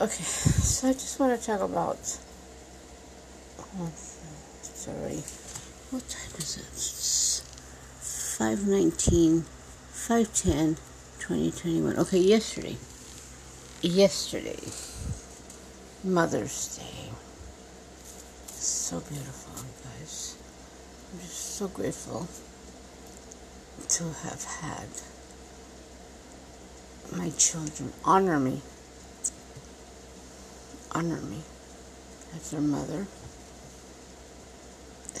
Okay, so I just want to talk about. Oh, sorry. What time is it? It's 519, 510, 2021. Okay, yesterday. Yesterday. Mother's Day. So beautiful, guys. I'm just so grateful to have had my children honor me honor me as their mother.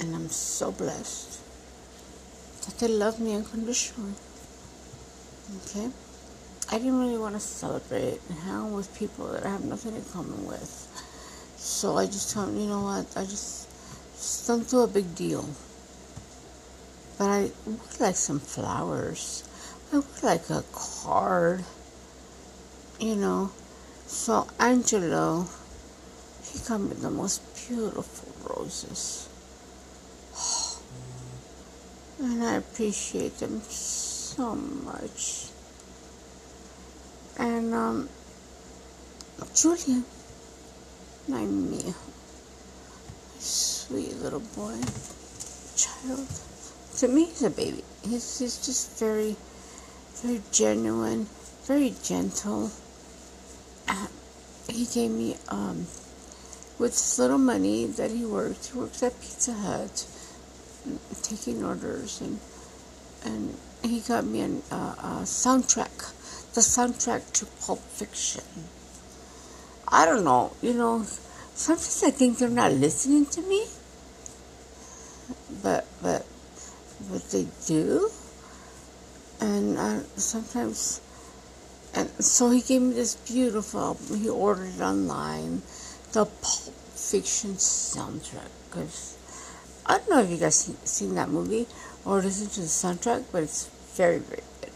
And I'm so blessed that they love me unconditionally. Okay? I didn't really want to celebrate and hang with people that I have nothing in common with. So I just told them, you know what, I just, just don't do a big deal. But I would like some flowers. I would like a card. You know. So Angelo he got me the most beautiful roses. And I appreciate them so much. And, um, Julian, my sweet little boy, child. To me, he's a baby. He's, he's just very, very genuine, very gentle. And he gave me, um, with his little money that he worked, he worked at Pizza Hut, taking orders, and and he got me a, a soundtrack, the soundtrack to Pulp Fiction. I don't know, you know, sometimes I think they're not listening to me, but but but they do, and uh, sometimes. And so he gave me this beautiful album. He ordered it online the Pulp Fiction soundtrack. Because I don't know if you guys seen, seen that movie or listened to the soundtrack, but it's very, very good.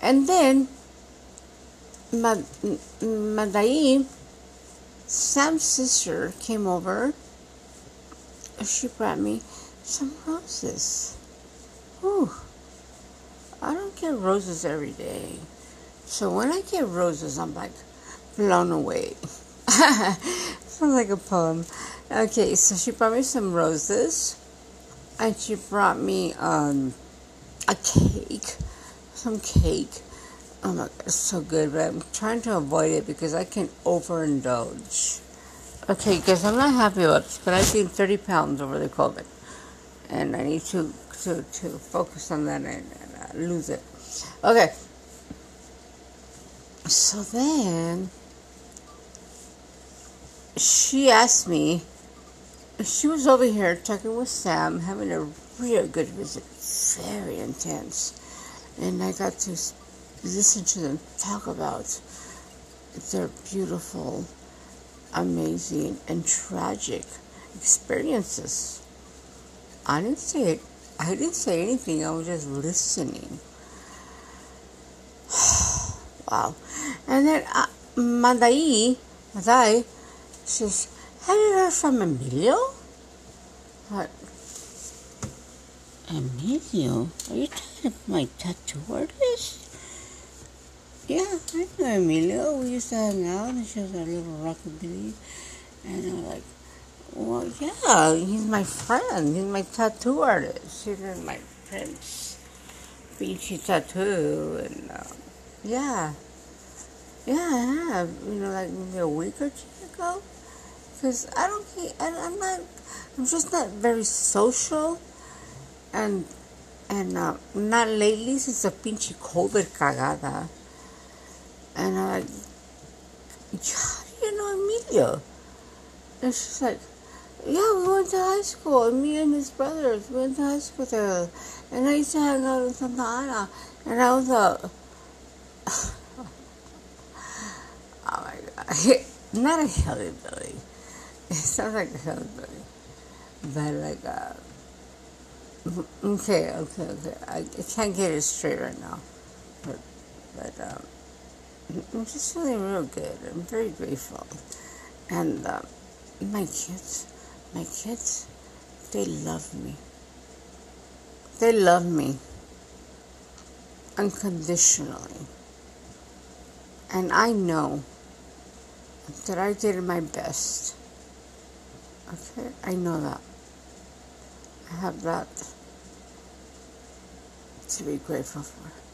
And then, Madai, Sam's sister, came over. And she brought me some roses. Ooh, I don't get roses every day. So when I get roses, I'm like blown away. Sounds like a poem. Okay, so she brought me some roses, and she brought me um, a cake, some cake. Oh my god, it's so good, but I'm trying to avoid it because I can overindulge. Okay, guys, I'm not happy about this, but I've gained 30 pounds over the COVID, and I need to to, to focus on that and, and uh, lose it. Okay, so then she asked me, she was over here talking with Sam, having a real good visit, very intense. And I got to listen to them talk about their beautiful, amazing, and tragic experiences. I didn't say it. I didn't say anything. I was just listening. wow. And then uh, Mandai, Mandai says, Have you heard from Emilio? What? Emilio? Are you talking about my tattoo artist? Yeah, I know Emilio. We used to hang out and she was a little rockabilly. And I'm like, well, yeah, he's my friend. He's my tattoo artist. He's my Prince Beachy tattoo. And uh, yeah, yeah, I have. You know, like maybe a week or two ago. Because I don't, and I'm not, I'm just not very social. And, and uh, not lately since the pinche COVID cagada. And yeah, you know Emilio? And she's like, yeah, we went to high school. Me and his brothers we went to high school together. And I used to hang out in Santa Ana. And I was a, oh my God, not a hillbilly. It sounds like a hillbilly, but like. Uh, okay, okay, okay. I, I can't get it straight right now, but but um, I'm just feeling real good. I'm very grateful, and uh, my kids, my kids, they love me. They love me unconditionally, and I know that I did my best. Okay, I know that. I have that to be grateful for.